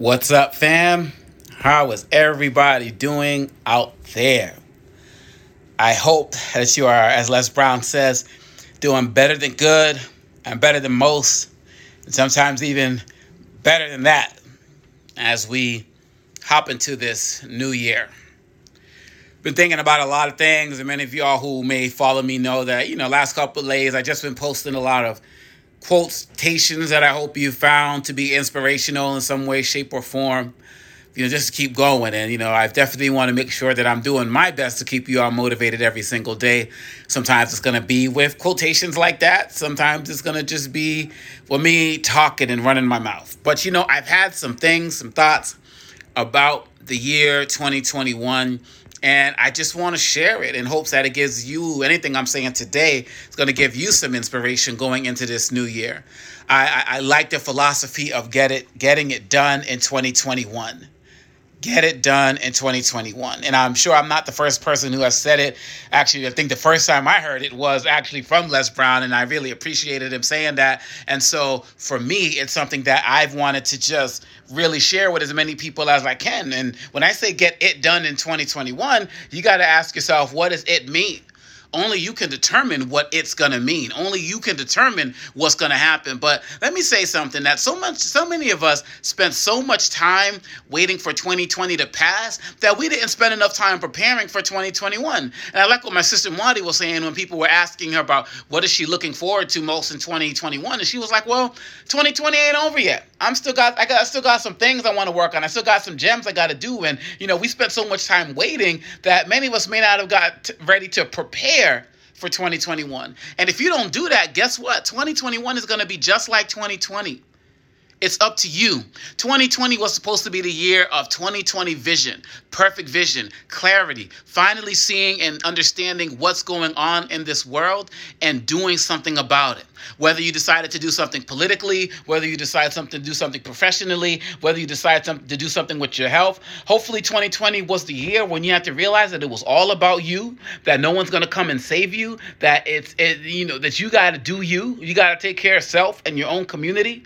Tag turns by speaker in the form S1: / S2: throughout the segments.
S1: What's up, fam? How is everybody doing out there? I hope that you are, as Les Brown says, doing better than good and better than most, and sometimes even better than that as we hop into this new year. Been thinking about a lot of things, and many of y'all who may follow me know that, you know, last couple of days I just been posting a lot of quotations that I hope you found to be inspirational in some way, shape, or form. You know, just keep going. And, you know, I definitely want to make sure that I'm doing my best to keep you all motivated every single day. Sometimes it's going to be with quotations like that. Sometimes it's going to just be with me talking and running my mouth. But, you know, I've had some things, some thoughts about the year 2021 and I just want to share it in hopes that it gives you anything I'm saying today is going to give you some inspiration going into this new year. I, I, I like the philosophy of get it, getting it done in 2021 get it done in 2021. And I'm sure I'm not the first person who has said it. Actually, I think the first time I heard it was actually from Les Brown, and I really appreciated him saying that. And so for me, it's something that I've wanted to just really share with as many people as I can. And when I say get it done in 2021, you got to ask yourself, what does it mean? Only you can determine what it's going to mean. Only you can determine what's going to happen. But let me say something that so much so many of us spent so much time waiting for 2020 to pass that we didn't spend enough time preparing for 2021. And I like what my sister Marty was saying when people were asking her about what is she looking forward to most in 2021 and she was like, "Well, 2020 ain't over yet. I'm still got I got I still got some things I want to work on. I still got some gems I got to do and you know, we spent so much time waiting that many of us may not have got t- ready to prepare prepare for 2021. And if you don't do that, guess what? 2021 is going to be just like 2020. It's up to you. 2020 was supposed to be the year of 2020 vision, perfect vision, clarity, finally seeing and understanding what's going on in this world and doing something about it. Whether you decided to do something politically, whether you decide something to do something professionally, whether you decide to do something with your health, hopefully 2020 was the year when you had to realize that it was all about you, that no one's going to come and save you, that it's it, you know that you got to do you, you got to take care of self and your own community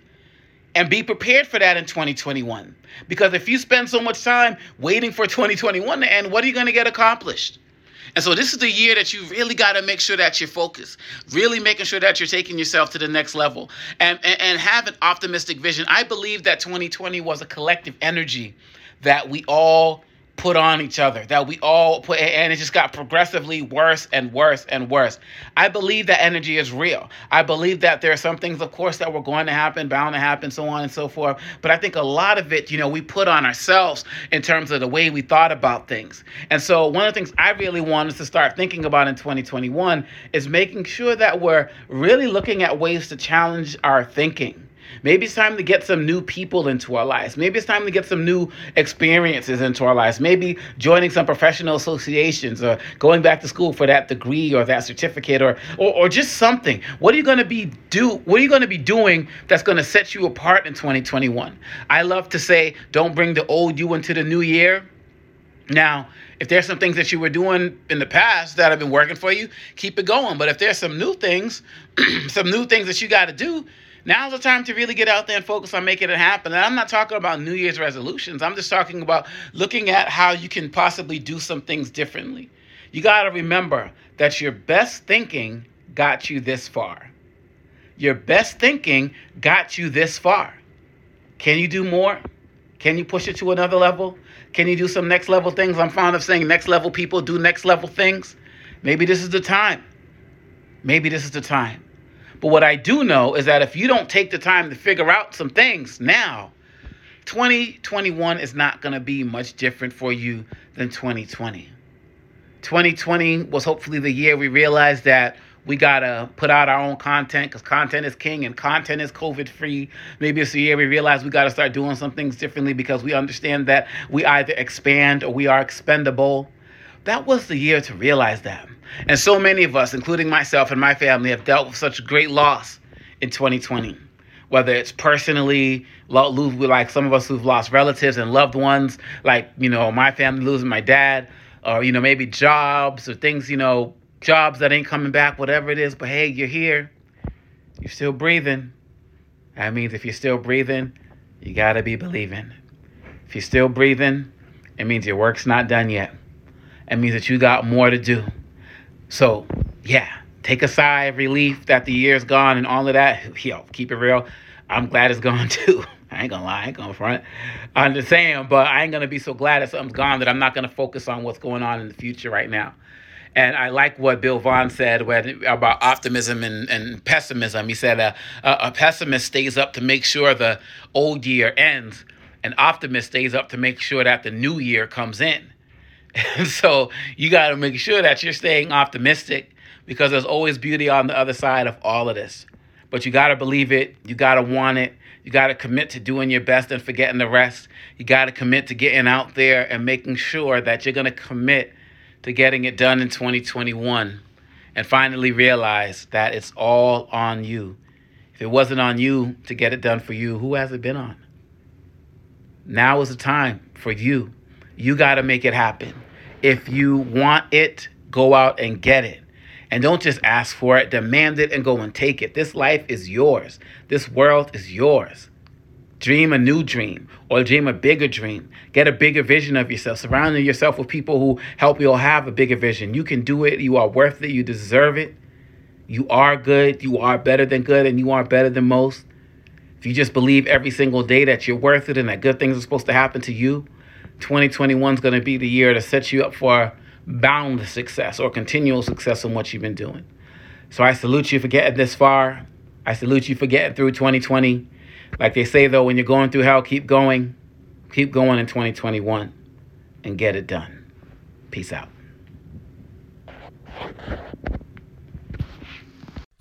S1: and be prepared for that in 2021. Because if you spend so much time waiting for 2021 to end, what are you going to get accomplished? And so this is the year that you really got to make sure that you're focused, really making sure that you're taking yourself to the next level and, and, and have an optimistic vision. I believe that 2020 was a collective energy that we all put on each other, that we all put, and it just got progressively worse and worse and worse. I believe that energy is real. I believe that there are some things, of course, that were going to happen, bound to happen, so on and so forth. But I think a lot of it, you know, we put on ourselves in terms of the way we thought about things. And so one of the things I really want us to start thinking about in 2021 is making sure that we're really looking at ways to challenge our thinking Maybe it's time to get some new people into our lives. Maybe it's time to get some new experiences into our lives. Maybe joining some professional associations or going back to school for that degree or that certificate or or, or just something. What are you going to be do what are you going to be doing that's going to set you apart in 2021? I love to say don't bring the old you into the new year. Now, if there's some things that you were doing in the past that have been working for you, keep it going. But if there's some new things, some new things that you got to do, Now's the time to really get out there and focus on making it happen. And I'm not talking about New Year's resolutions. I'm just talking about looking at how you can possibly do some things differently. You got to remember that your best thinking got you this far. Your best thinking got you this far. Can you do more? Can you push it to another level? Can you do some next level things? I'm fond of saying next level people do next level things. Maybe this is the time. Maybe this is the time. But what I do know is that if you don't take the time to figure out some things now, 2021 is not going to be much different for you than 2020. 2020 was hopefully the year we realized that we got to put out our own content because content is king and content is COVID free. Maybe it's the year we realize we got to start doing some things differently because we understand that we either expand or we are expendable. That was the year to realize that. And so many of us, including myself and my family, have dealt with such great loss in 2020. Whether it's personally, like some of us who've lost relatives and loved ones, like you know my family losing my dad, or you know maybe jobs or things, you know jobs that ain't coming back, whatever it is. But hey, you're here, you're still breathing. That means if you're still breathing, you gotta be believing. If you're still breathing, it means your work's not done yet. It means that you got more to do. So, yeah, take a sigh of relief that the year's gone and all of that. Yo, keep it real. I'm glad it's gone too. I ain't gonna lie, I ain't gonna front. I'm just but I ain't gonna be so glad that something's gone that I'm not gonna focus on what's going on in the future right now. And I like what Bill Vaughan said when, about optimism and, and pessimism. He said a, a, a pessimist stays up to make sure the old year ends, an optimist stays up to make sure that the new year comes in. So you got to make sure that you're staying optimistic because there's always beauty on the other side of all of this. But you got to believe it, you got to want it, you got to commit to doing your best and forgetting the rest. You got to commit to getting out there and making sure that you're going to commit to getting it done in 2021 and finally realize that it's all on you. If it wasn't on you to get it done for you, who has it been on? Now is the time for you. You got to make it happen. If you want it, go out and get it. And don't just ask for it, demand it and go and take it. This life is yours. This world is yours. Dream a new dream or dream a bigger dream. Get a bigger vision of yourself. Surrounding yourself with people who help you have a bigger vision. You can do it. You are worth it. You deserve it. You are good. You are better than good and you are better than most. If you just believe every single day that you're worth it and that good things are supposed to happen to you, 2021 is going to be the year to set you up for bound success or continual success in what you've been doing. So I salute you for getting this far. I salute you for getting through 2020. Like they say, though, when you're going through hell, keep going. Keep going in 2021 and get it done. Peace out.